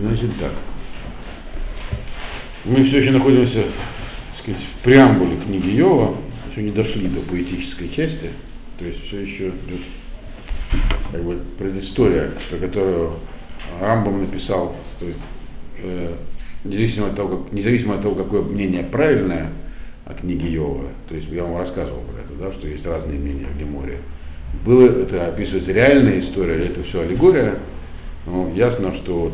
Значит так. Мы все еще находимся так сказать, в преамбуле книги Йова, еще не дошли до поэтической части, то есть все еще идет как бы предыстория, про которую Рамбам написал, что э, независимо, от того, как, независимо от того, какое мнение правильное о книге Йова, то есть я вам рассказывал про это, да, что есть разные мнения в Леморе, было это описывается реальная история или это все аллегория, ну, ясно, что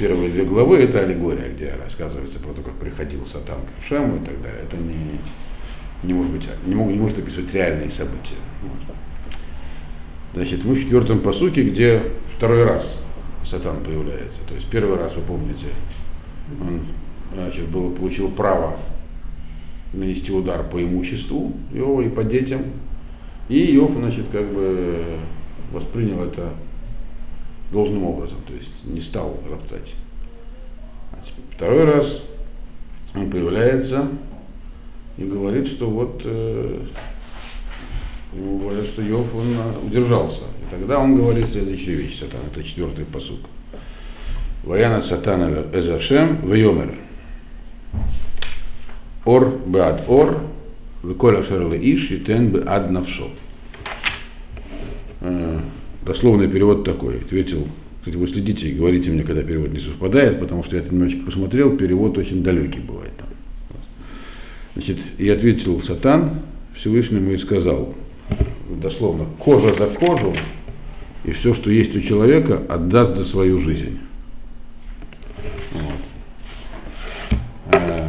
первые две главы это аллегория, где рассказывается про то, как приходил Сатан к Шему и так далее. Это не, не может быть, не, мог, не может описывать реальные события. Вот. Значит, мы в четвертом посуке, где второй раз Сатан появляется. То есть первый раз, вы помните, он значит, был, получил право нанести удар по имуществу его и по детям. И Иов, значит, как бы воспринял это должным образом, то есть не стал роптать. А второй раз он появляется и говорит, что вот э, ему говорят, что Йов он э, удержался. И тогда он говорит следующую вещь, Сатан, это четвертый посук. Ваяна сатана эзашем вейомер. Ор беад ор, веколя шерла иш, и тен беад навшо. Э, дословный перевод такой. Ответил, кстати, вы следите и говорите мне, когда перевод не совпадает, потому что я это немножечко посмотрел, перевод очень далекий бывает там. Значит, и ответил Сатан Всевышнему и сказал, дословно, кожа за кожу, и все, что есть у человека, отдаст за свою жизнь. Вот. А,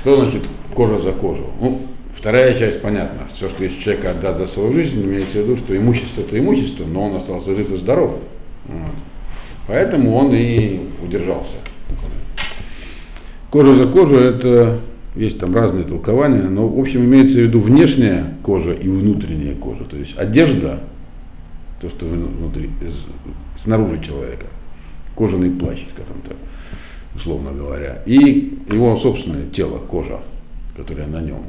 что значит кожа за кожу? Ну, Вторая часть понятна. Все, что есть человек отдаст за свою жизнь, имеется в виду, что имущество это имущество, но он остался жив и здоров. Вот. Поэтому он и удержался. Кожа за кожу это есть там разные толкования, но в общем имеется в виду внешняя кожа и внутренняя кожа. То есть одежда, то, что внутри, снаружи человека, кожаный плащ, скажем так, условно говоря, и его собственное тело, кожа, которая на нем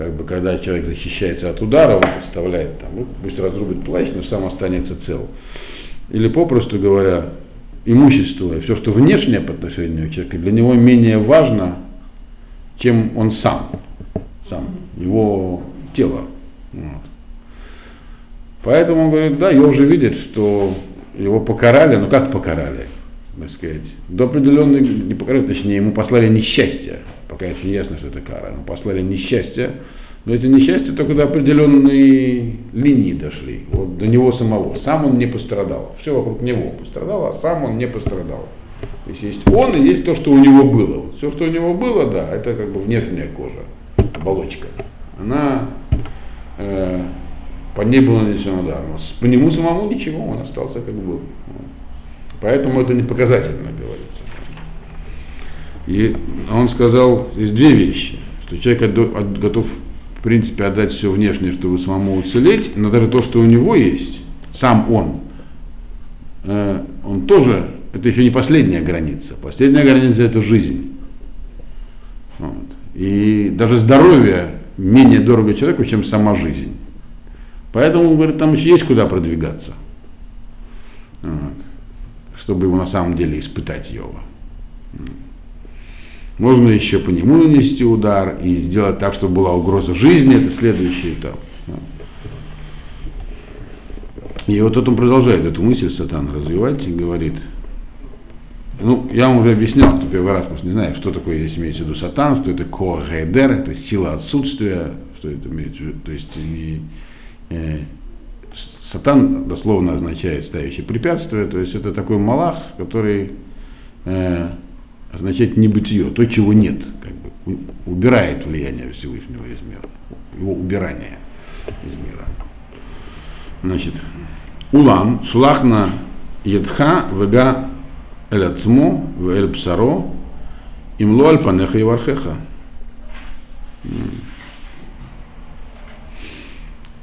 как бы, когда человек защищается от удара, он представляет, там, ну, пусть разрубит плащ, но сам останется цел. Или попросту говоря, имущество, все, что внешнее по отношению к человеку, для него менее важно, чем он сам, сам его тело. Вот. Поэтому он говорит, да, я уже видит, что его покарали, но как покарали? Так сказать, до определенной, не покарали, точнее, ему послали несчастье пока ясно, что это кара. Но послали несчастье, но эти несчастья только до определенной линии дошли, вот до него самого. Сам он не пострадал. Все вокруг него пострадало, а сам он не пострадал. То есть есть он и есть то, что у него было. Все, что у него было, да, это как бы внешняя кожа, оболочка. Она э, под ней был нанесен удар. Но по нему самому ничего, он остался как был. Поэтому это не показательно говорится. И он сказал, есть две вещи, что человек готов, в принципе, отдать все внешнее, чтобы самому уцелеть, но даже то, что у него есть, сам он, э, он тоже, это еще не последняя граница. Последняя граница это жизнь. Вот. И даже здоровье менее дорого человеку, чем сама жизнь. Поэтому, он говорит, там еще есть куда продвигаться. Вот. Чтобы его на самом деле испытать Йова. Можно еще по нему нанести удар и сделать так, чтобы была угроза жизни, это следующий этап. И вот тут он продолжает эту мысль Сатан развивать и говорит, ну, я вам уже объяснял, кто первый раз, может, не знаю, что такое здесь имеется в виду сатан, что это коагайдер, это сила отсутствия, что это имеется в виду, то есть и, э, сатан дословно означает ставящий препятствие, то есть это такой малах, который э, означает небытие, то, чего нет, как бы, убирает влияние Всевышнего из мира, его убирание из мира. Значит, улам, шлахна едха вега эль ацмо, эль псаро, имло аль и вархеха.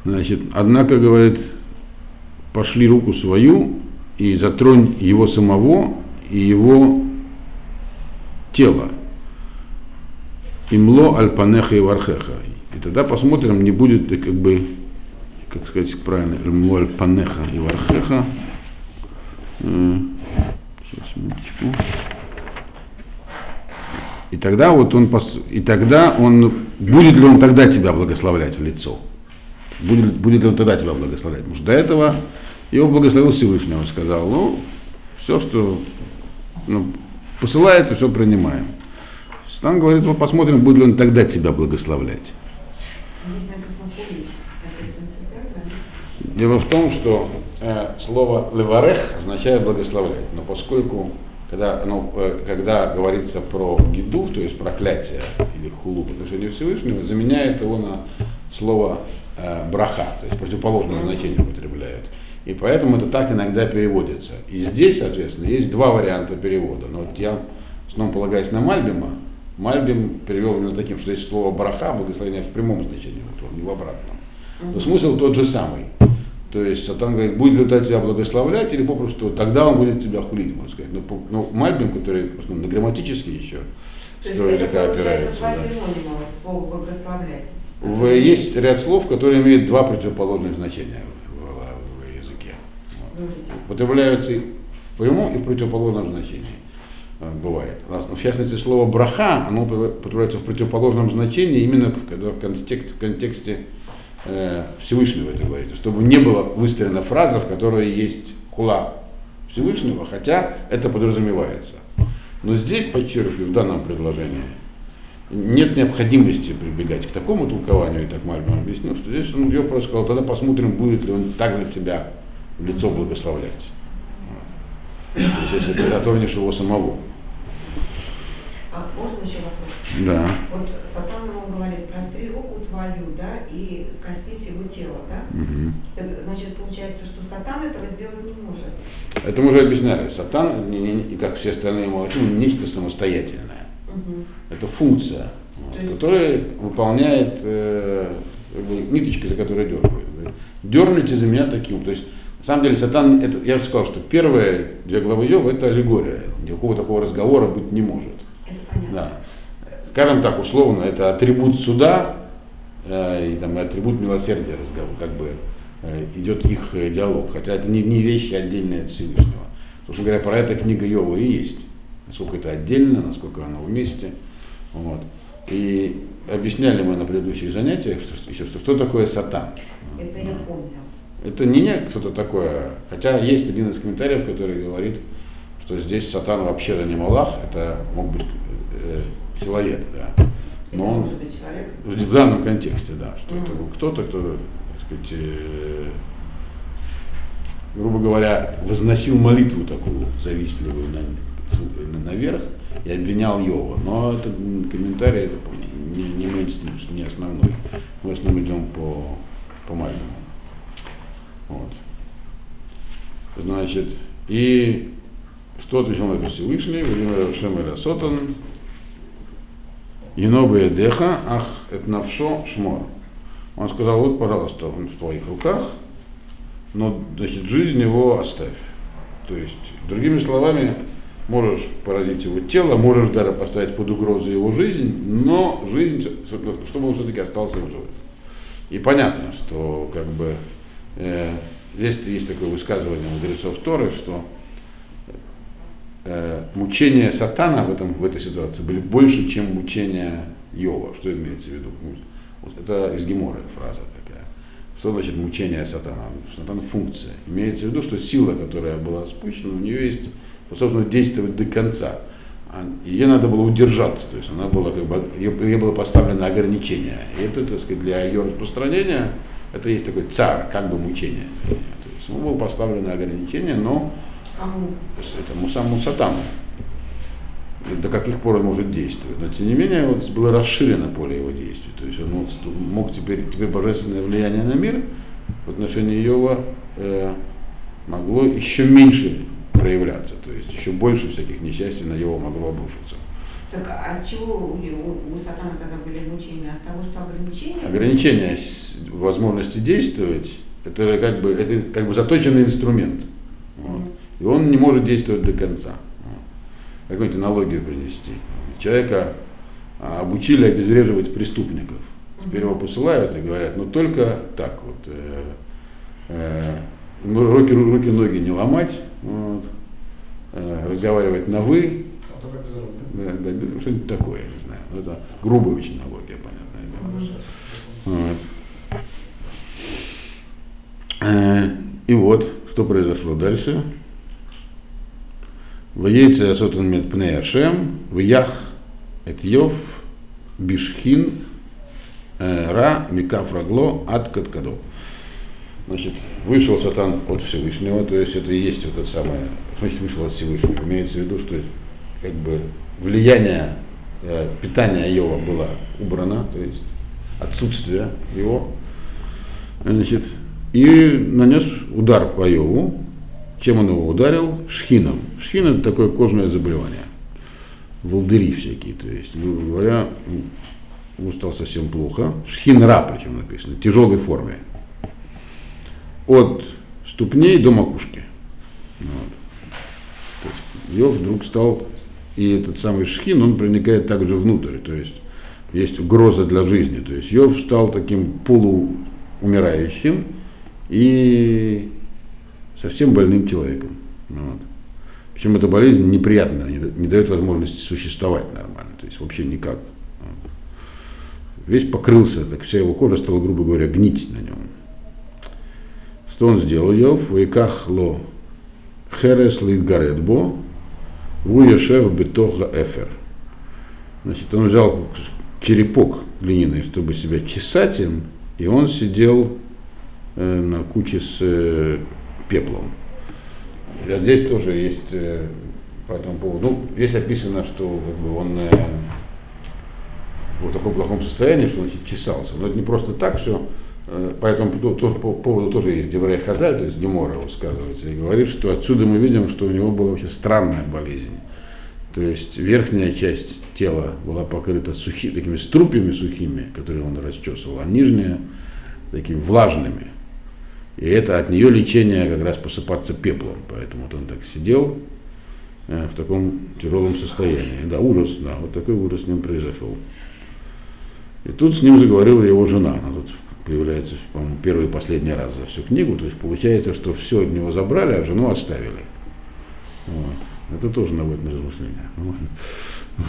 Значит, однако, говорит, пошли руку свою и затронь его самого и его тело. Имло альпанеха и вархеха. И тогда посмотрим, не будет как бы, как сказать правильно, имло альпанеха и вархеха. И тогда вот он, и тогда он, будет ли он тогда тебя благословлять в лицо? Будет, будет ли он тогда тебя благословлять? Потому что до этого его благословил Всевышний, он сказал, ну, все, что ну, посылает, все принимаем. Там говорит, вот посмотрим, будет ли он тогда тебя благословлять. Дело в том, что э, слово леварех означает благословлять, но поскольку когда, ну, э, когда говорится про гидув, то есть проклятие или хулу по отношению Всевышнего, заменяет его на слово э, браха, то есть противоположное значение употребляют. И поэтому это так иногда переводится. И здесь, соответственно, есть два варианта перевода. Но вот я, снова полагаясь на Мальбима, Мальбим перевел именно таким, что есть слово браха, благословение в прямом значении, вот, не в обратном. Но смысл тот же самый. То есть Сатан говорит, будет ли он тебя благословлять, или попросту тогда он будет тебя хулить, можно сказать. Но, но Мальбим, который на грамматически еще строй языка опирается. Да. Слово благословлять. В, есть ряд слов, которые имеют два противоположных значения в, в, в языке. Вот. Употребляются в прямом и в противоположном значении. Э, бывает. В частности, слово браха, оно употребляется в противоположном значении, именно когда в контексте, в контексте э, Всевышнего это говорится, чтобы не было выстроена фраза, в которой есть хула Всевышнего, хотя это подразумевается. Но здесь, подчеркиваю, в данном предложении, нет необходимости прибегать к такому толкованию, и так Мальбин объяснил, что здесь он ее просто сказал, тогда посмотрим, будет ли он так для тебя лицо благословлять. То есть, если ты готовишь его самого. А можно еще вопрос? Да. Вот Сатан ему говорит, простри руку твою, да, и коснись его тела, да? Угу. Значит, получается, что Сатан этого сделать не может. Это мы уже объясняли. Сатан, и как все остальные молодцы, нечто самостоятельное. Угу. Это функция, есть... которая выполняет э, ниточка, за которой дергают. Дерните за меня таким. То есть на самом деле, сатан, это, я же сказал, что первые две главы Йова это аллегория. Никакого такого разговора быть не может. Да. Скажем так, условно, это атрибут суда э, и там, атрибут милосердия разговор, как бы э, идет их э, диалог. Хотя это не, не вещи отдельные от Всевышнего. Собственно говоря, про это книга Йова и есть. Насколько это отдельно, насколько оно вместе. Вот. И объясняли мы на предыдущих занятиях, что, что, что, что такое сатан. Это я помню. Это не не кто-то такое, хотя есть один из комментариев, который говорит, что здесь сатан вообще-то не Малах, это мог быть э, человек, да. Но он? В данном контексте, да, что mm. это был кто-то, кто, так сказать, э, грубо говоря, возносил молитву такую завистливую на, на, наверх и обвинял Йова. Но это комментарий это не, не не основной. Мы в основном идем по, по Мальному. Вот. Значит, и что отвечал на это Всевышний? Владимир Шемеля Сотан, Енобе Деха, ах, это навшо шмор. Он сказал, вот, пожалуйста, он в твоих руках, но, значит, жизнь его оставь. То есть, другими словами, можешь поразить его тело, можешь даже поставить под угрозу его жизнь, но жизнь, чтобы он все-таки остался в живых. И понятно, что как бы э, здесь есть такое высказывание мудрецов Торы, что э, мучения сатана в, этом, в этой ситуации были больше, чем мучения Йова. Что имеется в виду? Вот это из Гемора фраза такая. Что значит мучение сатана? Сатана функция. Имеется в виду, что сила, которая была спущена, у нее есть способность действовать до конца. А ее надо было удержаться, то есть она была как бы, ей было поставлено ограничение. И это, так сказать, для ее распространения, это есть такой царь, как бы мучение. То есть ему было поставлено ограничение, но Кому? Этому самому сатану. До каких пор он может действовать. Но тем не менее вот, было расширено поле его действий. То есть он мог, мог теперь, теперь божественное влияние на мир в отношении Иова э, могло еще меньше проявляться. То есть еще больше всяких несчастий на его могло обрушиться. Так а от чего у, у, у сатана тогда были мучения? От того, что ограничения? Ограничения возможности действовать, это как бы, это как бы заточенный инструмент. Вот. И он не может действовать до конца. Какую-нибудь аналогию принести. Человека а, обучили обезвреживать преступников. Теперь его посылают и говорят, ну только так вот, э, э, руки, руки, ноги не ломать, вот, э, разговаривать на вы, Рук, да? да, что-нибудь такое, я не знаю. Ну, это грубая очень аналогия, понятное дело. Вот. Э, И вот, что произошло дальше. Воейце асотан мет пней Ашем, вях эт Йов, бишхин, э, ра, микаф рагло, ад каткадо. Значит, вышел сатан от Всевышнего, то есть это и есть вот это самое, значит, вышел от Всевышнего. Имеется в виду, что как бы влияние э, питания Йова было убрано, то есть отсутствие его. Значит, и нанес удар по Йову. Чем он его ударил? Шхином. Шхин это такое кожное заболевание. Волдыри всякие, то есть, грубо говоря, ему стало совсем плохо. Шхинра, причем написано, в тяжелой форме. От ступней до макушки. Вот. То есть Йов вдруг стал, и этот самый шхин, он проникает также внутрь, то есть есть угроза для жизни. То есть Йов стал таким полуумирающим и совсем больным человеком. Вот. Причем эта болезнь неприятная, не, дает возможности существовать нормально, то есть вообще никак. Весь покрылся, так вся его кожа стала, грубо говоря, гнить на нем. Что он сделал? Йов, вейках ло херес литгаредбо, вуешев бетоха эфер. Значит, он взял черепок глиняный, чтобы себя чесать им, и он сидел э, на куче с э, пеплом. Здесь тоже есть э, по этому поводу. Ну, здесь описано, что как бы, он э, был в таком плохом состоянии, что он чесался. Но это не просто так все. Э, по этому поводу тоже, есть Деврей Хазаль, то есть Гемора высказывается, и говорит, что отсюда мы видим, что у него была вообще странная болезнь. То есть верхняя часть тела была покрыта сухи, такими струпьями сухими, которые он расчесывал, а нижняя такими влажными. И это от нее лечение как раз посыпаться пеплом. Поэтому вот он так сидел э, в таком тяжелом состоянии. Да, ужас, да, вот такой ужас с ним произошел. И тут с ним заговорила его жена. Она тут появляется, по-моему, первый и последний раз за всю книгу. То есть получается, что все от него забрали, а жену оставили. Вот. Это тоже наводит на размышления. Вот.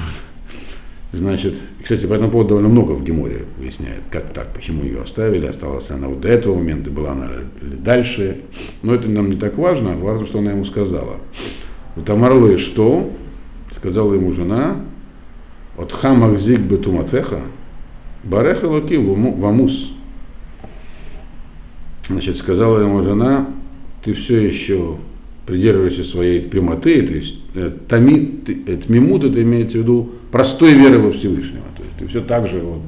Значит, кстати, по этому поводу довольно много в Геморе выясняет, как так, почему ее оставили, осталась ли она вот до этого момента, была она или дальше. Но это нам не так важно, важно, что она ему сказала. Вот Амарлы что? Сказала ему жена, от хамах зиг бетуматеха, бареха локи вамус. Значит, сказала ему жена, ты все еще придерживаешься своей прямоты, то есть э, тами, это мимут, это имеется в виду простой веры во Всевышнего. То есть ты все так же вот,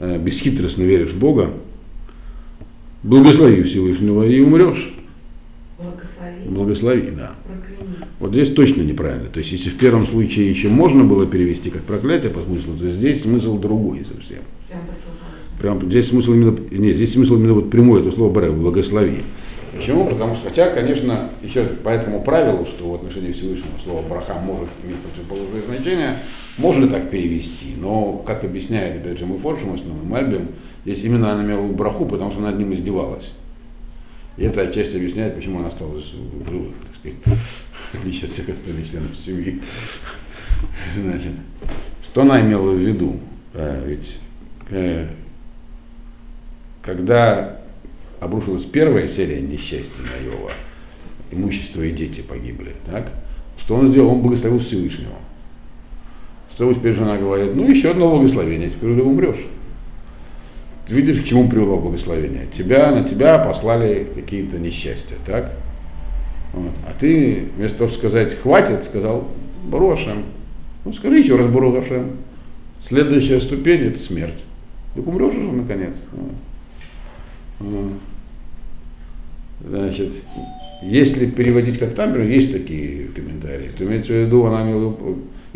э, бесхитростно веришь в Бога, благослови Всевышнего и умрешь. Благослови. Благослови, да. Прокляни. Вот здесь точно неправильно. То есть если в первом случае еще можно было перевести как проклятие по смыслу, то здесь смысл другой совсем. Прям здесь смысл именно, нет, здесь смысл именно вот прямой, это слово благослови. Почему? Потому что, хотя, конечно, еще по этому правилу, что в отношении Всевышнего слово браха может иметь противоположное значение, можно так перевести, но, как объясняет, опять же, мы Форшем, основной Мальбим, здесь именно она имела браху, потому что над ним издевалась. И это отчасти объясняет, почему она осталась в живых, так сказать, в отличие от всех остальных членов семьи. Значит, что она имела в виду? А, ведь э, когда обрушилась первая серия несчастья на Йова, имущество и дети погибли, так? Что он сделал? Он благословил Всевышнего. Что теперь жена говорит, ну еще одно благословение, теперь ты умрешь. Ты видишь, к чему привело благословение? Тебя, на тебя послали какие-то несчастья, так? Вот. А ты вместо того, чтобы сказать хватит, сказал Баруашем. Ну скажи еще раз Баруашем. Следующая ступень это смерть. Ты умрешь уже наконец. Вот. Значит, если переводить как там, есть такие комментарии, то имеется в виду, она имела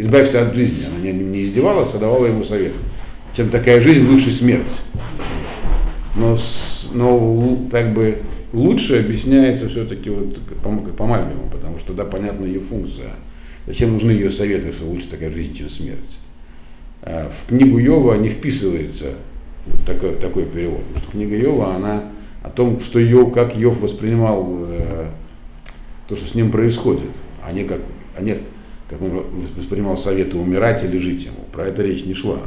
избавься от жизни, она не, не издевалась, а давала ему совет. Чем такая жизнь, лучше смерть. Но, но как бы лучше объясняется все-таки вот по, по Мальбиму, потому что да, понятна ее функция. Зачем нужны ее советы, что лучше такая жизнь, чем смерть. А в книгу Йова не вписывается вот такой, такой перевод. Потому что книга Йова, она о том, что Йов, как Йов воспринимал э, то, что с ним происходит. А не как, а не как он воспринимал советы умирать или жить ему. Про это речь не шла.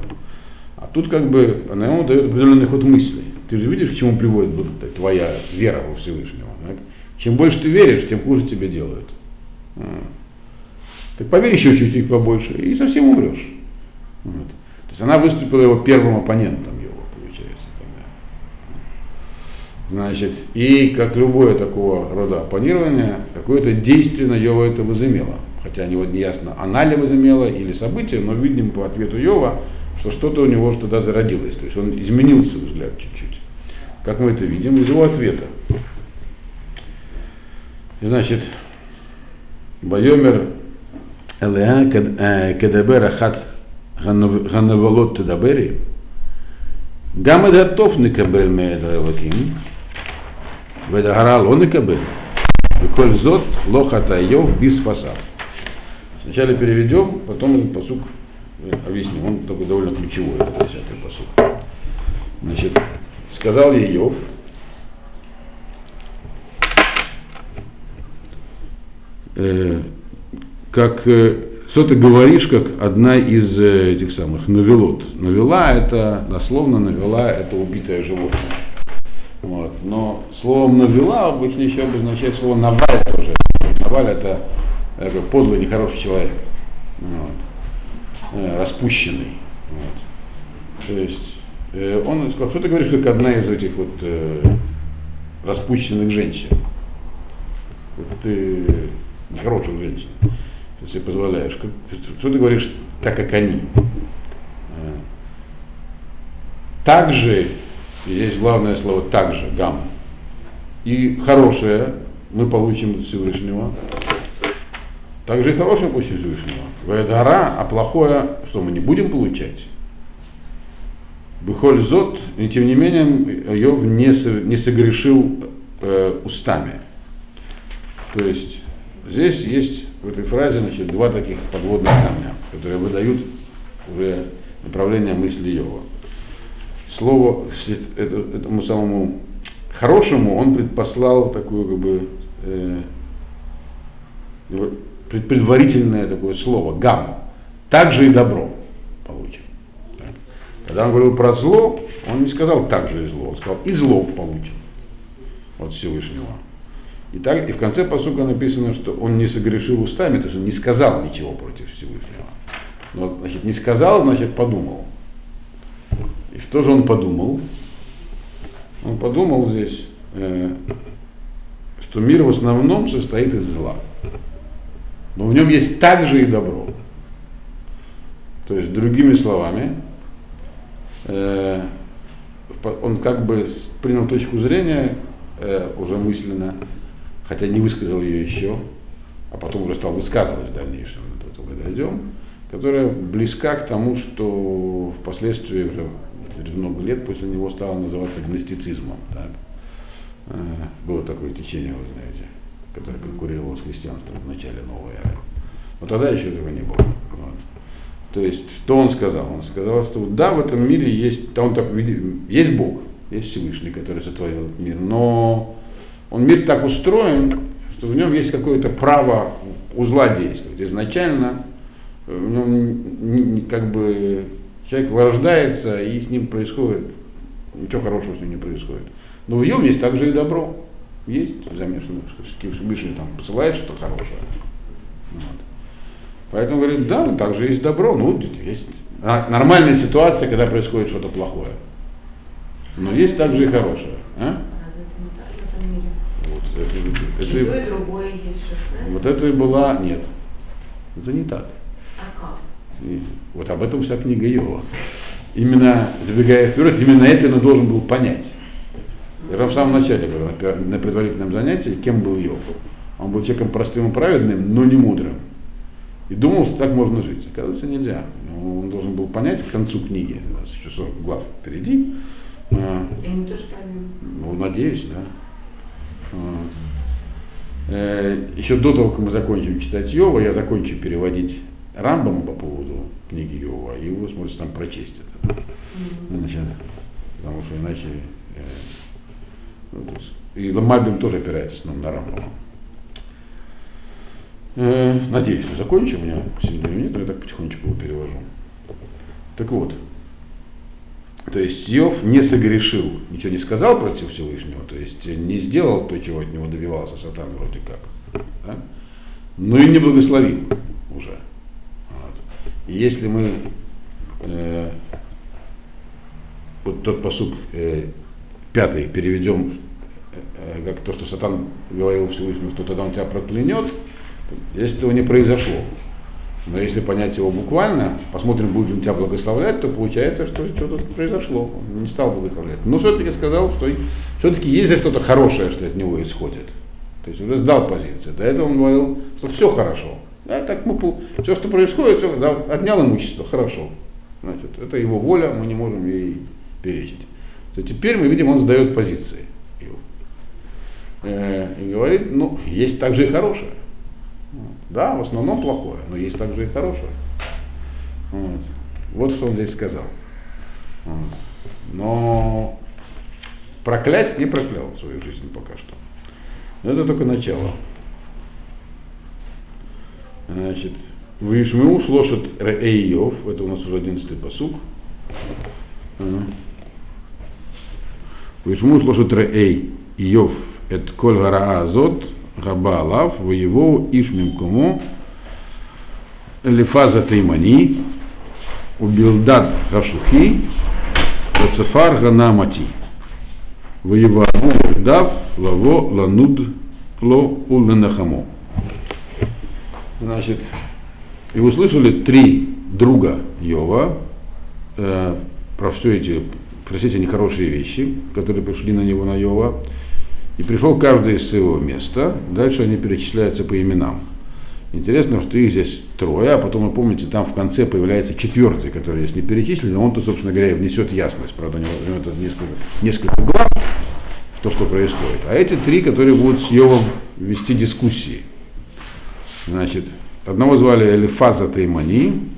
А тут как бы она ему дает определенный ход мыслей. Ты же видишь, к чему приводит твоя вера во Всевышнего. Так? Чем больше ты веришь, тем хуже тебе делают. А. Так поверь еще чуть-чуть побольше и совсем умрешь. Вот. То есть она выступила его первым оппонентом его, получается. Тогда. Значит, и как любое такого рода планирование, какое-то действие на Йова это возымело. Хотя не, не ясно, она ли возымела или событие, но видим по ответу Йова, что что-то у него тогда зародилось. То есть он изменил свой взгляд чуть-чуть. Как мы это видим из его ответа. Значит, ויאמר אליה כדבר э, אחת הנבלות תדברי גם את הטוב נקבל מאת ואת הרע לא נקבל. בכל זאת לא חטא איוב בשפתיו. Сначала переведем, потом пасук объясним. Он такой довольно ключевой, этот всякий пасук. Значит, сказал Еев, э, как э, что ты говоришь, как одна из э, этих самых навелот. Навела это, дословно навела это убитое животное. Вот. Но словом навела обычно еще обозначает слово наваль тоже. Наваль это такой подлый, нехороший человек, вот, э, распущенный. Вот. То есть э, он сказал, что ты говоришь, как одна из этих вот э, распущенных женщин. Ты нехороших женщин, себе позволяешь. Как, что ты говоришь так, как они. Также, здесь главное слово также, гам. И хорошее мы получим от Всевышнего, также и хорошее после Всевышнего. Вайдара, а плохое, что мы не будем получать. Быхоль зот, и тем не менее Йов не, не согрешил э, устами. То есть здесь есть в этой фразе значит, два таких подводных камня, которые выдают уже направление мысли Йова. Слово этому самому хорошему он предпослал такую как бы э, предварительное такое слово, гам, также и добро получим. Когда он говорил про зло, он не сказал также и зло, он сказал и зло получим от Всевышнего. И, так, и в конце посука написано, что он не согрешил устами, то есть он не сказал ничего против Всевышнего. Но, значит, не сказал, значит, подумал. И что же он подумал? Он подумал здесь, э, что мир в основном состоит из зла но в нем есть также и добро. То есть, другими словами, э, он как бы принял точку зрения э, уже мысленно, хотя не высказал ее еще, а потом уже стал высказывать в дальнейшем, до этого дойдем, которая близка к тому, что впоследствии уже через много лет после него стало называться гностицизмом. Так? Э, было такое течение, вы знаете который конкурировал с христианством в начале новой эры. Но тогда еще этого не было. Вот. То есть, что он сказал? Он сказал, что да, в этом мире есть, он так есть Бог, есть Всевышний, который сотворил этот мир, но он мир так устроен, что в нем есть какое-то право узла действовать. Изначально э, в нем как бы человек рождается, и с ним происходит, ничего хорошего с ним не происходит. Но в нем есть также и добро есть замешано, Всевышний там посылает что-то хорошее. Вот. Поэтому говорит, да, также есть добро, ну, есть нормальная ситуация, когда происходит что-то плохое. Но есть также и хорошее. А? Вот, это, это, это, другое есть Вот это и была, нет, это не так. И, вот об этом вся книга Йова. Именно, забегая вперед, именно это он должен был понять. Я в самом начале говорил, на предварительном занятии, кем был Йов. Он был человеком простым и праведным, но не мудрым. И думал, что так можно жить. Оказывается, нельзя. Но он должен был понять к концу книги, у нас еще 40 глав впереди. А, И мы тоже поймем. Ну, надеюсь, да. Вот. Э, еще до того, как мы закончим читать Йова, я закончу переводить Рамбама по поводу книги Йова, и вы сможете там прочесть это. Mm-hmm. Значит, потому что иначе э, и Мальбим тоже опирается снова на Рамбама. Э, надеюсь, что закончим. У меня 7 минут, но я так потихонечку его перевожу. Так вот, то есть Иов не согрешил, ничего не сказал против Всевышнего, то есть не сделал то, чего от него добивался сатан вроде как. Да? Но и не благословил уже. И если мы э, вот тот посук э, пятый переведем э, как то, что Сатан говорил Всевышнему, что тогда он тебя проклянет, если этого не произошло. Но если понять его буквально, посмотрим, будет он тебя благословлять, то получается, что что-то произошло. Он не стал благословлять. Но все-таки сказал, что все-таки есть же что-то хорошее, что от него исходит. То есть уже сдал позицию. До этого он говорил, что все хорошо. Да, так мы, все, что происходит, все, да, отнял имущество, хорошо. Значит, это его воля, мы не можем ей перечить. То теперь мы видим, он сдает позиции. Э, и говорит, ну, есть также и хорошее. Да, в основном плохое, но есть также и хорошее. Вот, вот что он здесь сказал. Вот. Но проклять не проклял свою жизнь пока что. Но это только начало. Значит, Вишмеу шлошет Эйов, это у нас уже одиннадцатый посук. Вишмеу шлошет Эй Иов, это коль гара азот, Раба Алав, воеву Ишмим Кому, Лифаза Таймани, Убилдад Хашухи, Оцефар Ганамати. Воеваву Дав, Лаво, Лануд, Ло, Улнахамо. Значит, и вы слышали три друга Йова э, про все эти, про все эти нехорошие вещи, которые пришли на него на Йова. И пришел каждый из своего места. Дальше они перечисляются по именам. Интересно, что их здесь трое, а потом, вы помните, там в конце появляется четвертый, который здесь не перечислен, он-то, собственно говоря, внесет ясность. Правда, у него это несколько, несколько глав в то, что происходит. А эти три, которые будут с Йовом вести дискуссии. Значит, одного звали Элифаза Таймани,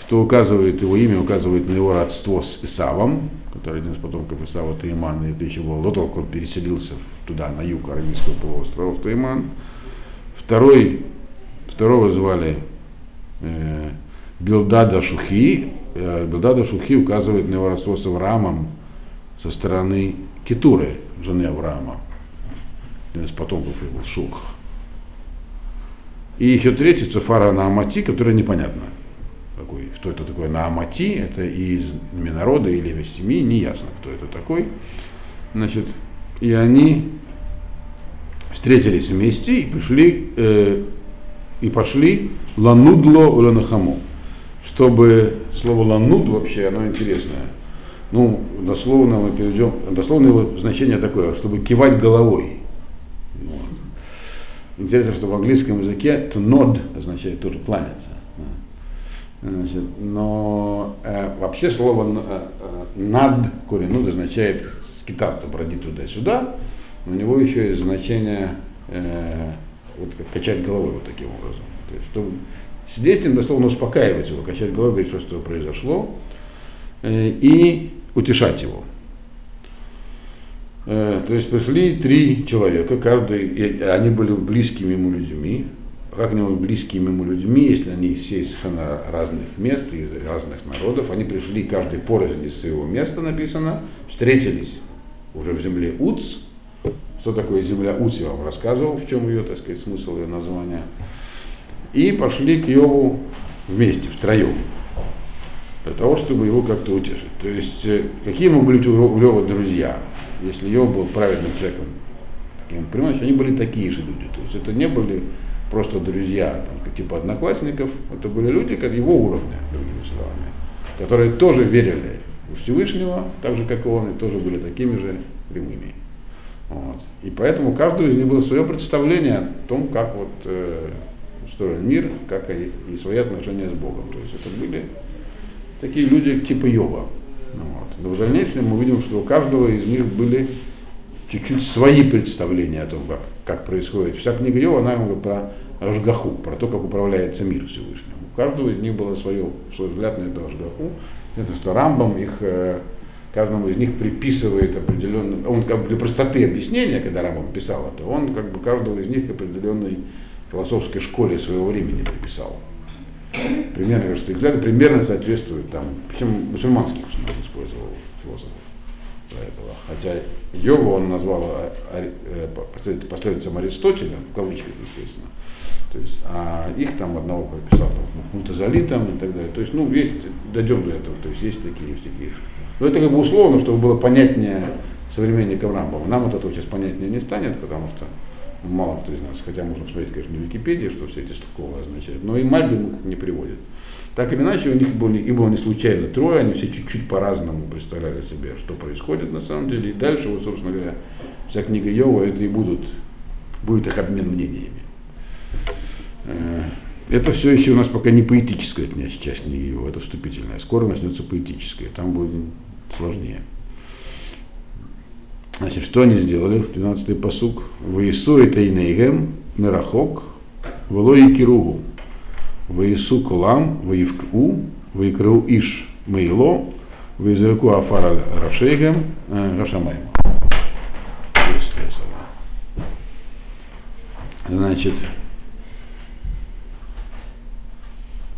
что указывает его имя, указывает на его родство с Исавом, который один из потомков Исава Таймана, это еще было до того, как он переселился туда, на юг Аравийского полуострова, в Тайман. Второй, второго звали э, Билдада Шухи. Э, Билдада Шухи указывает на его родство с Авраамом со стороны Китуры, жены Авраама. Один из потомков его, Шух. И еще третий, Цуфара Наамати, который непонятно какой, кто это такой Наамати, это из народа или из семьи, не ясно, кто это такой. Значит, и они встретились вместе и пришли э, и пошли ланудло ланахаму, чтобы слово лануд вообще, оно интересное. Ну, дословно мы перейдем, дословно его значение такое, чтобы кивать головой. Интересно, что в английском языке to nod означает тоже кланяться. Значит, но э, вообще слово э, э, над коренут означает скитаться, бродить туда-сюда. У него еще есть значение э, вот, качать головой вот таким образом. То есть, чтобы с действием дословно успокаивать его, качать головой, говорить, что произошло, э, и утешать его. Э, то есть пришли три человека, каждый, они были близкими ему людьми, как-нибудь близкими ему людьми, если они все из совершенно разных мест, из разных народов, они пришли каждый порознь из своего места, написано, встретились уже в земле Уц. Что такое земля Уц, я вам рассказывал, в чем ее, так сказать, смысл ее названия. И пошли к Йову вместе, втроем, для того, чтобы его как-то утешить. То есть, э, какие могли быть у Лева друзья, если Йов был праведным человеком, понимаете, они были такие же люди. То есть это не были просто друзья, там, типа одноклассников, это были люди как его уровня, другими словами, которые тоже верили в Всевышнего, так же как и он, и тоже были такими же прямыми. Вот. И поэтому каждого из них было свое представление о том, как вот, э, устроен мир, как и, и свои отношения с Богом. То есть это были такие люди типа Йова. Вот. Но в дальнейшем мы видим, что у каждого из них были чуть-чуть свои представления о том, как, как происходит. Вся книга Йова, она говорит про Ашгаху, про то, как управляется мир Всевышним. У каждого из них было свое, свой взгляд на эту Ашгаху. Это что Рамбам их, э, каждому из них приписывает определенный, он как бы для простоты объяснения, когда Рамбам писал это, он как бы каждого из них определенный философской школе своего времени приписал. Примерно, что взгляды примерно соответствуют там, причем мусульманский использовал философов для этого. Хотя йогу он назвал а, а, последователем Аристотеля, в кавычках, естественно. То есть, а их там одного прописал там, мутазалитом и так далее. То есть, ну, есть, дойдем до этого, то есть есть такие всякие. Но это как бы условно, чтобы было понятнее современникам Рамбова. Нам это сейчас понятнее не станет, потому что мало кто из нас, хотя можно посмотреть, конечно, на Википедии, что все эти слова означают, но и Мальбин их не приводит. Так или иначе, у них было, и было не случайно трое, они все чуть-чуть по-разному представляли себе, что происходит на самом деле. И дальше, вот, собственно говоря, вся книга Йова, это и будут, будет их обмен мнениями. Э, это все еще у нас пока не поэтическая часть книги Йова, это вступительная. Скоро начнется поэтическая, там будет сложнее. Значит, что они сделали? 12-й посук. Воису и тейнейгем мерахок влои киругу. Воису кулам воивку воикру иш мейло воизреку афар рашейгем рашамайм. Значит,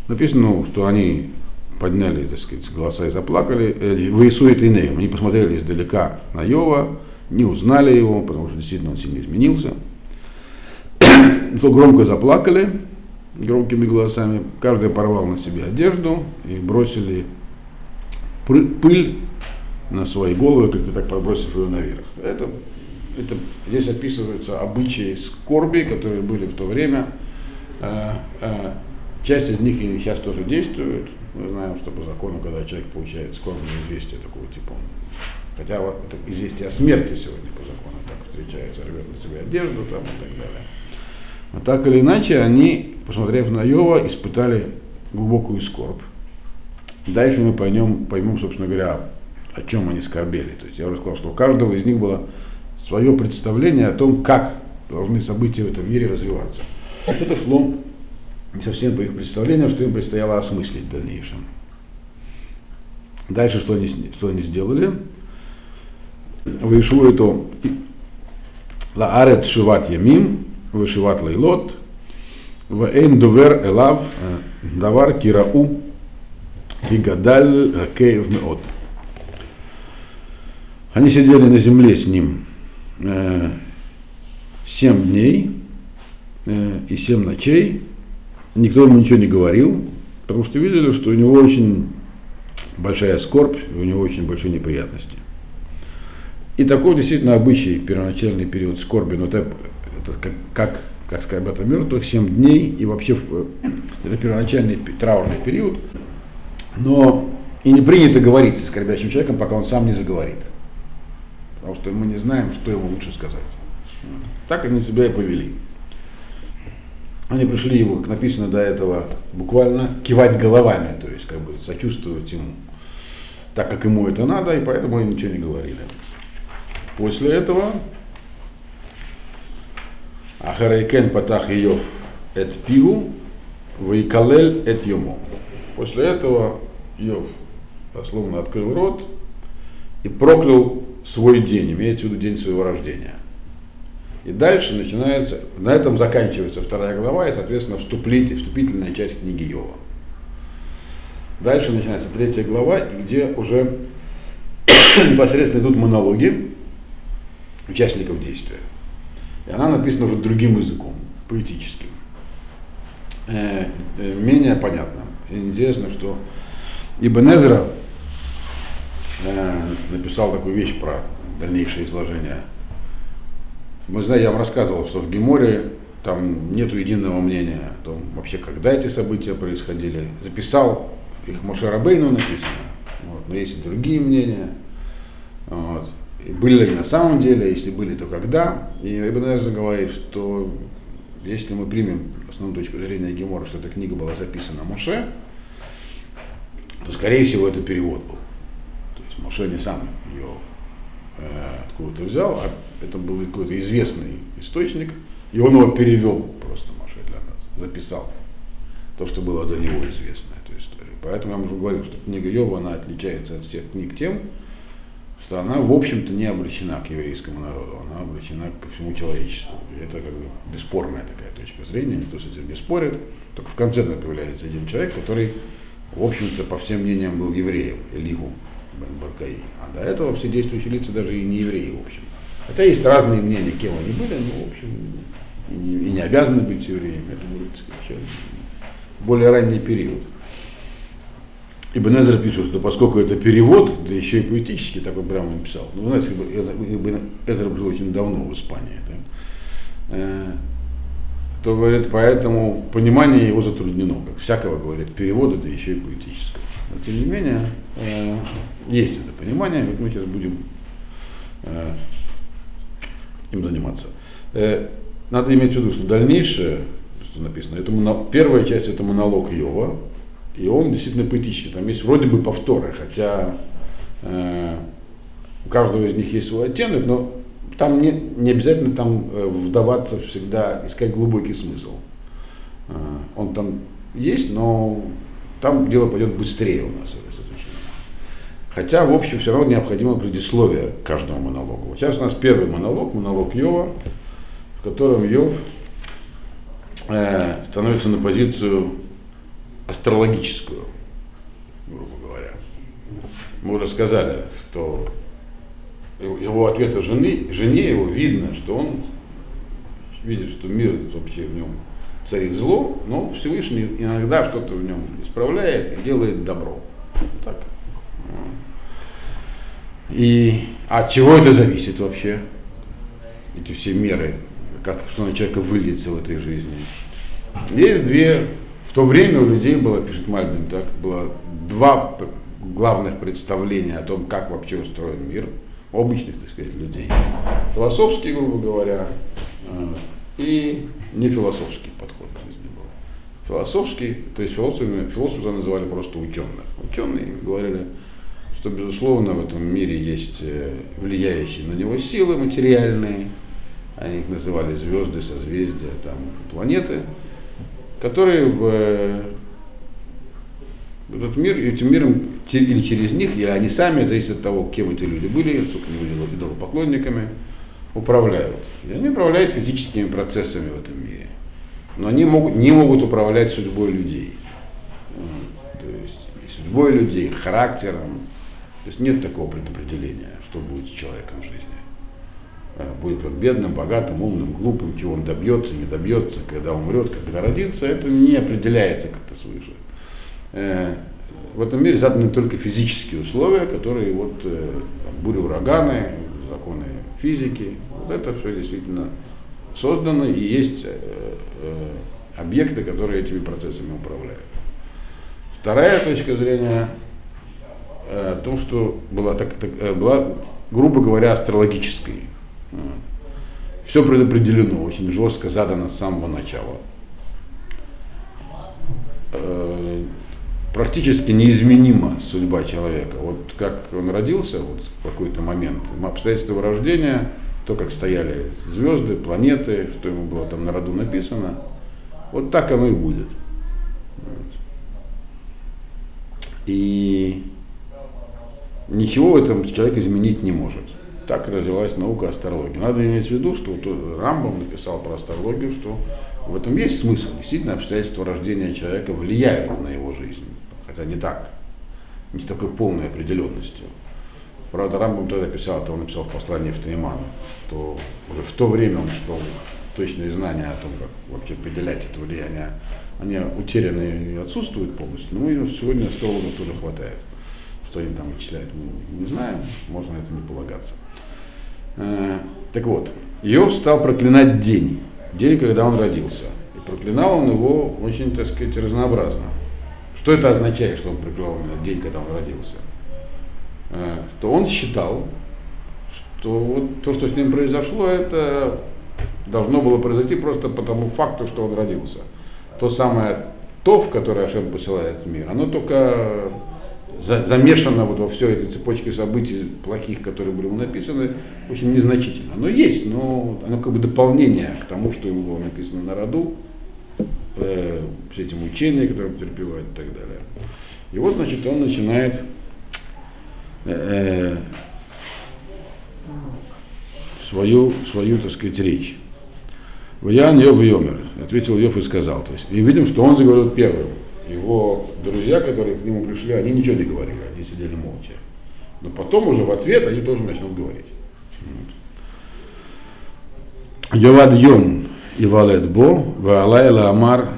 написано, что они подняли, так сказать, голоса и заплакали. Э, Воисует Инеем. Они посмотрели издалека на Йова, не узнали его, потому что действительно он сильно изменился. Громко заплакали, громкими голосами, каждый порвал на себе одежду и бросили пыль на свои головы, как-то так подбросив ее наверх. Это, это, здесь описываются обычаи скорби, которые были в то время. Э, э, часть из них и сейчас тоже действуют. Мы знаем, что по закону, когда человек получает скорбное известие такого типа, Хотя вот известие о смерти сегодня по закону так встречается, рвет на себе одежду там и так далее. Но так или иначе, они, посмотрев на Йова, испытали глубокую скорбь. Дальше мы поймем, поймем, собственно говоря, о чем они скорбели. То есть я уже сказал, что у каждого из них было свое представление о том, как должны события в этом мире развиваться. Что-то шло не совсем по их представлениям, что им предстояло осмыслить в дальнейшем. Дальше что они, что они сделали? Вышло это Лаарет Шиват Ямим, Вышиват Лейлот, в Эйн Дувер Элав, Давар Кирау, Кигадаль Кейв Меот. Они сидели на земле с ним семь дней и семь ночей. Никто ему ничего не говорил, потому что видели, что у него очень большая скорбь, у него очень большие неприятности. И такой действительно обычай, первоначальный период скорби, но это, это как, как, как скорбят о мертвых, 7 дней, и вообще это первоначальный траурный период. Но и не принято говорить со скорбящим человеком, пока он сам не заговорит. Потому что мы не знаем, что ему лучше сказать. Так они себя и повели. Они пришли его, как написано до этого, буквально кивать головами, то есть как бы сочувствовать ему, так как ему это надо, и поэтому они ничего не говорили. После этого Ахарайкен Патах Иов Эт Пигу Вайкалель Эт Йому. После этого Йов дословно открыл рот и проклял свой день, имеется в виду день своего рождения. И дальше начинается, на этом заканчивается вторая глава и, соответственно, вступление, вступительная часть книги Йова. Дальше начинается третья глава, где уже непосредственно идут монологи, участников действия. И она написана уже другим языком, поэтическим. Э, э, менее понятно. Интересно, что Ибн Эзра э, написал такую вещь про дальнейшее изложение. Мы знаем, я вам рассказывал, что в Геморе там нет единого мнения о том, вообще, когда эти события происходили. Записал их Моше Рабейну написано, вот, но есть и другие мнения. Вот были ли на самом деле, если были, то когда. И Эзра говорит, что если мы примем основную точку зрения Гемора, что эта книга была записана Моше, то, скорее всего, это перевод был. То есть Моше не сам ее э, откуда-то взял, а это был какой-то известный источник, и он его перевел просто Моше для нас, записал то, что было до него известно, эту историю. Поэтому я уже говорил, что книга Йова, она отличается от всех книг тем, что она, в общем-то, не обращена к еврейскому народу, она обращена ко всему человечеству. И это как бы бесспорная такая точка зрения, никто с этим не спорит. Только в конце появляется один человек, который, в общем-то, по всем мнениям был евреем, Элигу Баркаи. А до этого все действующие лица даже и не евреи, в общем. Хотя есть разные мнения, кем они были, но, в общем, и не, и не обязаны быть евреями. Это будет, более ранний период. Ибн Эзер пишет, что поскольку это перевод, да еще и поэтический, так он прямо написал. Ну, знаете, Ибн Эзер жил очень давно в Испании. Да? Э, то говорит, поэтому понимание его затруднено, как всякого, говорит, перевода, да еще и поэтического. Но тем не менее, э, есть это понимание, вот мы сейчас будем э, им заниматься. Надо иметь в виду, что дальнейшее, что написано, это первая часть это монолог Йова, и он действительно поэтический. Там есть вроде бы повторы, хотя э, у каждого из них есть свой оттенок, но там не, не обязательно там э, вдаваться всегда, искать глубокий смысл. Э, он там есть, но там дело пойдет быстрее у нас. Хотя, в общем, все равно необходимо предисловие к каждому монологу. Сейчас у нас первый монолог, монолог Йова, в котором Йов э, становится на позицию астрологическую, грубо говоря. Мы уже сказали, что его ответа жены, жене его видно, что он видит, что мир вообще в нем царит зло, но Всевышний иногда что-то в нем исправляет и делает добро. Так. И от чего это зависит вообще? Эти все меры, как, что на человека выльется в этой жизни. Есть две то время у людей было, пишет Мальбин, так, было два главных представления о том, как вообще устроен мир, обычных, так сказать, людей. Философский, грубо говоря, э, и нефилософский подход к жизни был. Философский, то есть философы, философы называли просто ученых. Ученые говорили, что, безусловно, в этом мире есть э, влияющие на него силы материальные, они их называли звезды, созвездия, там, планеты, которые в, этот мир, этим миром или через них, или они сами, зависит от того, кем эти люди были, сколько они были идолопоклонниками, управляют. И они управляют физическими процессами в этом мире. Но они могут, не могут управлять судьбой людей. То есть судьбой людей, характером. То есть нет такого предопределения, что будет с человеком в жизни. Э, будет он бедным, богатым, умным, глупым, чего он добьется, не добьется, когда умрет, когда родится, это не определяется как-то свыше. Э, в этом мире заданы только физические условия, которые вот э, бури, ураганы, законы физики, вот это все действительно создано и есть объекты, которые этими процессами управляют. Вторая точка зрения о том, что была, так, так, была грубо говоря, астрологической. Все предопределено, очень жестко задано с самого начала. Э, практически неизменима судьба человека. Вот как он родился вот в какой-то момент, обстоятельства его рождения, то, как стояли звезды, планеты, что ему было там на роду написано, вот так оно и будет. И ничего в этом человек изменить не может. Так развилась наука астрологии. Надо иметь в виду, что вот Рамбам написал про астрологию, что в этом есть смысл. Действительно, обстоятельства рождения человека влияют на его жизнь. Хотя не так, не с такой полной определенностью. Правда, Рамбам тогда писал, это он написал в послании в Тайман, что уже в то время он считал точные знания о том, как вообще определять это влияние, они утеряны и отсутствуют полностью, но ну, сегодня астрологов тоже хватает. Что они там вычисляют, мы не знаем, можно на это не полагаться. Э, так вот, Иов стал проклинать день, день, когда он родился. И проклинал он его очень, так сказать, разнообразно. Что это означает, что он проклинал именно день, когда он родился? Э, то он считал, что вот то, что с ним произошло, это должно было произойти просто по тому факту, что он родился. То самое то, в которое Ашем посылает мир, оно только замешано вот во всей этой цепочке событий плохих, которые были написаны, очень незначительно. Оно есть, но оно как бы дополнение к тому, что ему было написано на роду, э, все эти мучения, которые он терпевает и так далее. И вот, значит, он начинает э, свою, свою, так сказать, речь. Ян Йов Йомер, ответил Йов и сказал. То есть, и видим, что он заговорил первым. Его друзья, которые к нему пришли, они ничего не говорили, они сидели молча. Но потом уже в ответ они тоже начнут говорить. Йовад Йом и Валет Бо, Ваалайла Амар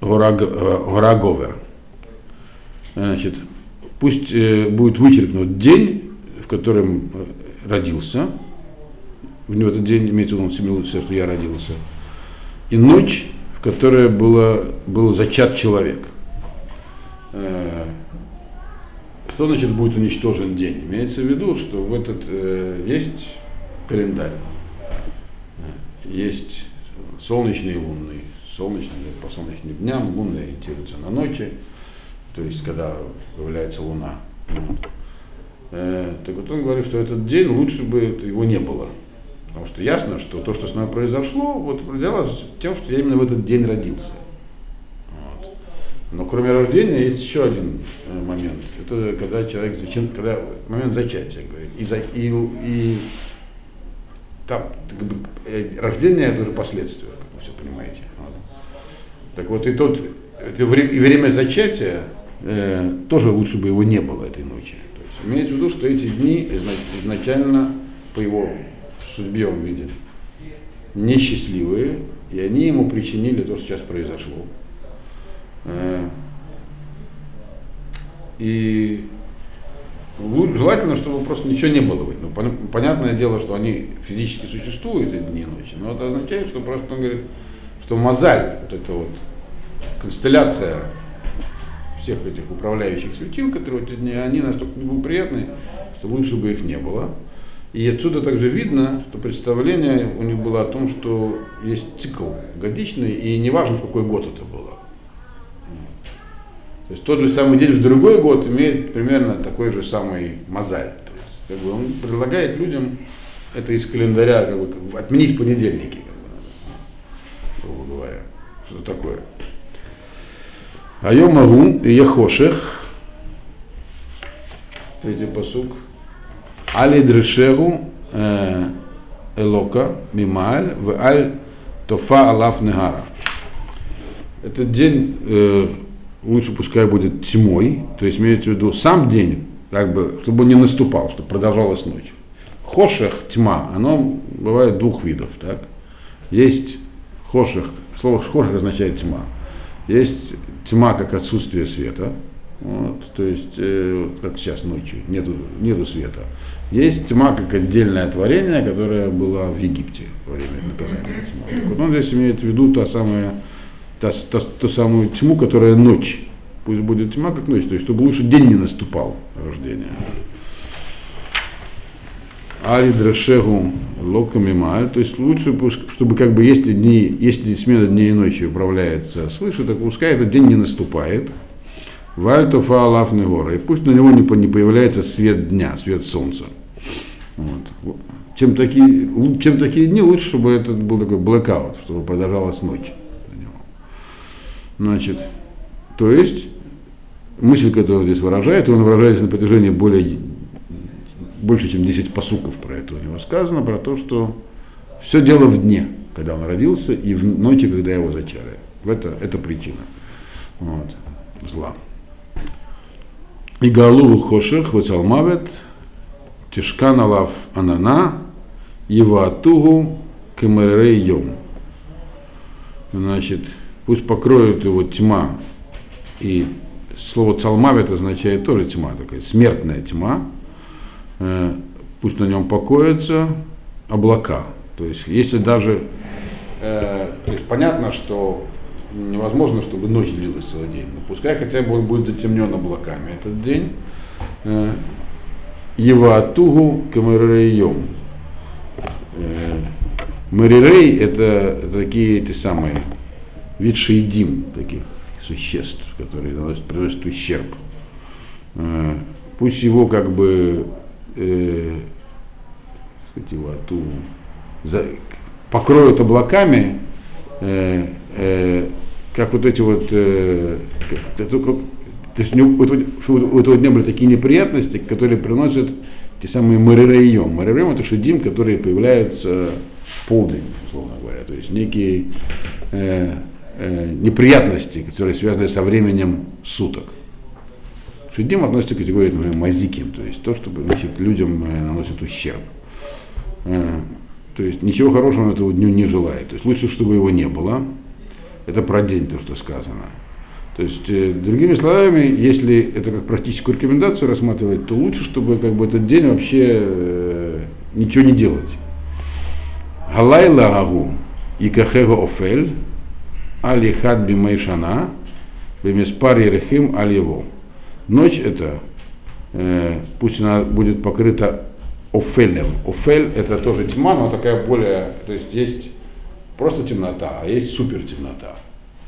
Гораговер. Значит, пусть э, будет вычеркнут день, в котором родился, в него этот день имеется в виду, символизирует, что я родился, и ночь, в которой было, был зачат человек. Э, что значит будет уничтожен день? Имеется в виду, что в этот э, есть календарь, есть солнечный и лунный. Солнечный по солнечным дням, лунный ориентируется на ночи, то есть когда появляется луна. Вот. Э, так вот он говорит, что этот день лучше бы его не было. Потому что ясно, что то, что с нами произошло, вот определялось тем, что я именно в этот день родился. Но кроме рождения есть еще один э, момент. Это когда человек зачем, когда момент зачатия говорит. И, за, и, и там как бы, э, рождение это уже последствия, как вы все понимаете. Вот. Так вот и тот это время, и время зачатия э, тоже лучше бы его не было этой ночи. То есть имеется в виду, что эти дни изначально по его судьбе он видит несчастливые, и они ему причинили то, что сейчас произошло. И желательно, чтобы просто ничего не было. Ну, понятное дело, что они физически существуют, эти дни и ночи, но это означает, что просто он говорит, что мозаль, вот эта вот констелляция всех этих управляющих светил, которые эти дни, они настолько неблагоприятны, что лучше бы их не было. И отсюда также видно, что представление у них было о том, что есть цикл годичный, и неважно, в какой год это было. То есть тот же самый день в другой год имеет примерно такой же самый мозаль. То есть, как бы он предлагает людям это из календаря как бы, отменить понедельники, как бы, грубо говоря. Что такое? Айом Агу и Ехошех, третий посук, Али Дрешеру э, Элока Мималь в Аль Тофа Алаф Негара. Этот день э, лучше пускай будет тьмой, то есть имеется в виду сам день, как бы, чтобы не наступал, чтобы продолжалась ночь. Хошех, тьма, оно бывает двух видов. Так? Есть хошех, слово хошех означает тьма. Есть тьма как отсутствие света, вот, то есть, э, как сейчас ночью, нету, нету света. Есть тьма как отдельное творение, которое было в Египте во время наказания тьмы. вот он здесь имеет в виду та самая та, та, ту самую тьму, которая ночь. Пусть будет тьма, как ночь, то есть чтобы лучше день не наступал рождения. Али дрешегу локами маль, то есть лучше, чтобы как бы если дни, если смена дней и ночи управляется свыше, так пускай этот день не наступает. Вальтофа Алафны гора, и пусть на него не, не появляется свет дня, свет солнца. Вот. Чем, такие, чем такие дни лучше, чтобы это был такой блэкаут, чтобы продолжалась ночь. Значит, то есть мысль, которую он здесь выражает, он выражает на протяжении более, больше, чем 10 посуков про это у него сказано, про то, что все дело в дне, когда он родился, и в ночи, когда его зачали. Это, это причина вот, зла. И галу хошех вацалмавет тишкан алав анана его атугу кемерей йом. Значит, пусть покроет его тьма. И слово цалмавит означает тоже тьма, такая смертная тьма. Э, пусть на нем покоятся облака. То есть, если даже, э, то есть понятно, что невозможно, чтобы ночь длилась целый день. Но пускай хотя бы он будет затемнен облаками этот день. Э, Еватугу камерейом. Марирей это такие эти самые вид шейдим, таких существ, которые приносят ущерб. Э, пусть его как бы э, сказать, его ту, за, покроют облаками, э, э, как вот эти вот, э, как, то есть у, этого, у этого дня были такие неприятности, которые приносят те самые Марирейом. Марирейом это шедим, которые появляются в полдень, условно говоря. То есть некие э, неприятности, которые связаны со временем суток. Шедим относится к категории, например, мазиким, то есть то, что значит, людям э, наносит ущерб. Э, то есть ничего хорошего этому дню не желает. То есть лучше, чтобы его не было. Это про день то, что сказано. То есть, э, другими словами, если это как практическую рекомендацию рассматривать, то лучше, чтобы как бы этот день вообще э, ничего не делать. Галайла агу и кахега офель, али хад бимайшана, бемеспар ерехим аль его. Ночь это, э, пусть она будет покрыта офелем. Офель это тоже тьма, но такая более, то есть есть просто темнота, а есть супер темнота.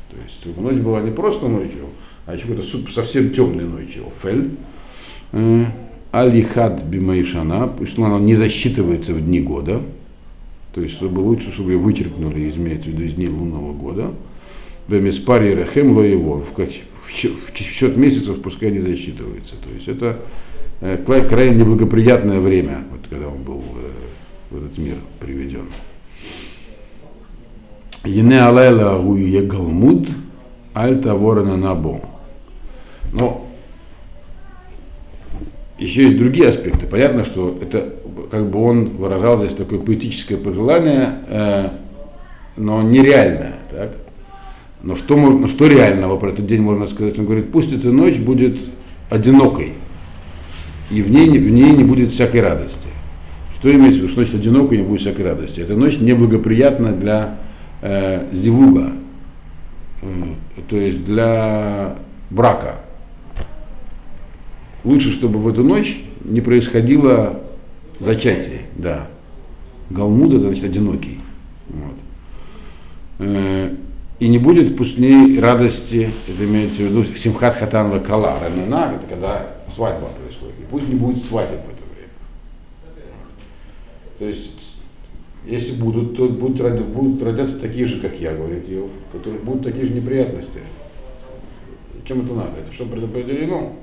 То есть ночь была не просто ночью, а еще какой-то совсем темной ночью. Офель. Э, Алихад бимаишана, пусть она не засчитывается в дни года, то есть чтобы лучше, чтобы ее вычеркнули, имеется в виду из дней лунного года. Бемеспари рехем ло его, в, в счет месяцев пускай не засчитывается. То есть это э, крайне неблагоприятное время, вот когда он был э, в этот мир приведен. Ене алайла гуе галмуд, альта ворона набо. Но еще есть другие аспекты. Понятно, что это как бы он выражал здесь такое поэтическое пожелание, э, но нереальное. Так? Но что, можно, что реального про этот день можно сказать? Он говорит, пусть эта ночь будет одинокой, и в ней, в ней не будет всякой радости. Что имеется в виду, что значит одинокой не будет всякой радости? Эта ночь неблагоприятна для э, зивуга, э, то есть для брака. Лучше, чтобы в эту ночь не происходило зачатие, да. Галмуд это значит одинокий. Вот. И не будет пустней радости, это имеется в виду Симхат Хатан Кала, Рамина, это когда свадьба происходит. И пусть не будет свадеб в это время. То есть если будут, то будут, будут родятся такие же, как я, говорит Иов, которые будут такие же неприятности. Чем это надо? Это что предопределено?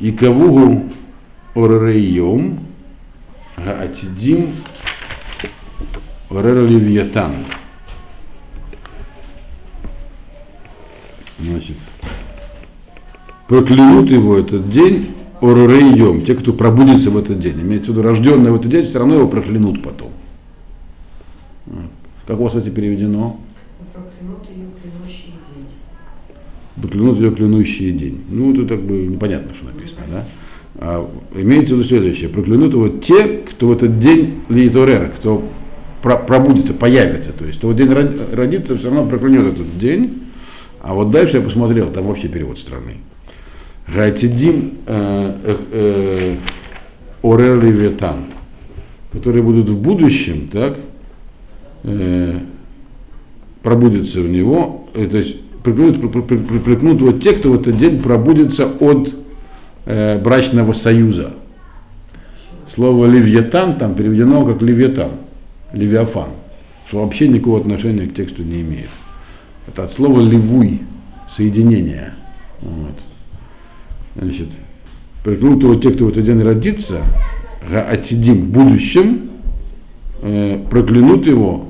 И кавугу оререйом атидим орер левьятан. Значит, проклянут его этот день Орурейем, те, кто пробудится в этот день, имеется в виду рожденные в этот день, все равно его проклянут потом. Как у вас это переведено? Проклянут ее клянущий день. Проклянут ее клянущий день. Ну, это так бы непонятно, что написано, да? А, имеется в виду следующее. Проклянут его те, кто в этот день литорера, кто пробудится, появится. То есть, кто в день родится, все равно проклянет этот день. А вот дальше я посмотрел, там вообще перевод страны. Гатидим э, э, э, Орер Левитан, которые будут в будущем, так, пробудятся в него, то есть припрекнут вот те, кто в этот день пробудется от брачного союза. Слово левьетан там переведено как левьетан, левиафан, что вообще никакого отношения к тексту не имеет. Это от слова левуй, соединение. Вот значит, проклянут его те, кто в этот день родится, атидим в будущем, э, проклянут его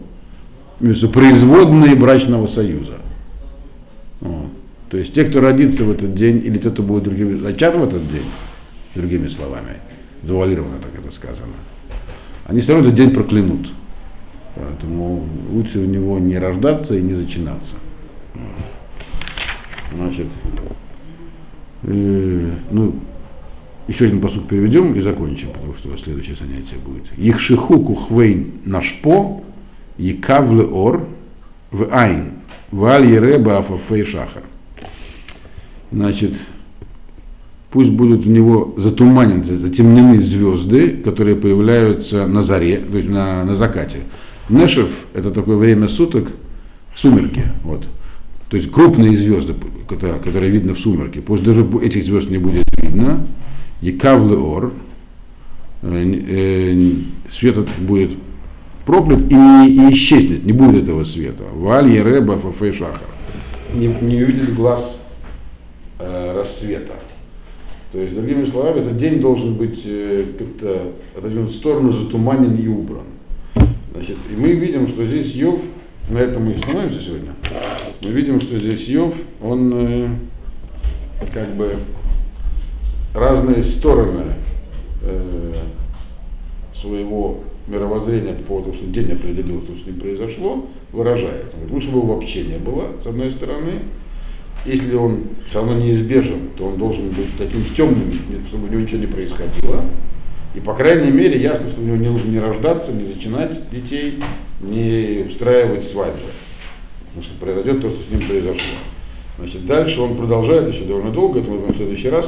производные брачного союза. Вот. То есть те, кто родится в этот день, или те, кто будет другими, зачат в этот день, другими словами, завуалировано так это сказано, они все равно этот день проклянут. Поэтому лучше в него не рождаться и не зачинаться. Значит, э, ну, еще один посуд переведем и закончим, потому что следующее занятие будет. Ихшиху кухвейн нашпо, якавле ор, в айн, в аль ереба афафей шахар. Значит, пусть будут в него затуманены, затемнены звезды, которые появляются на заре, то есть на, на закате. Нешев – это такое время суток, сумерки, вот, то есть крупные звезды, которые видно в сумерке, пусть даже этих звезд не будет видно, и кавлы ор, э, э, свет будет проклят и, не, и исчезнет, не будет этого света. Валь, Ереба, Фафей, Шахар. Не, не увидит глаз э, рассвета. То есть, другими словами, этот день должен быть э, как-то отодвинут в сторону, затуманен и убран. Значит, и мы видим, что здесь Йов, на этом мы и становимся сегодня, мы видим, что здесь Йов, он э, как бы разные стороны э, своего мировоззрения по поводу что день определил, что с ним произошло, выражает. Он говорит, лучше его вообще не было, с одной стороны. Если он все равно неизбежен, то он должен быть таким темным, чтобы у него ничего не происходило. И, по крайней мере, ясно, что у него не нужно не рождаться, не зачинать детей, не устраивать свадьбы. Потому что произойдет то, что с ним произошло. Значит, дальше он продолжает еще довольно долго, это мы в следующий раз.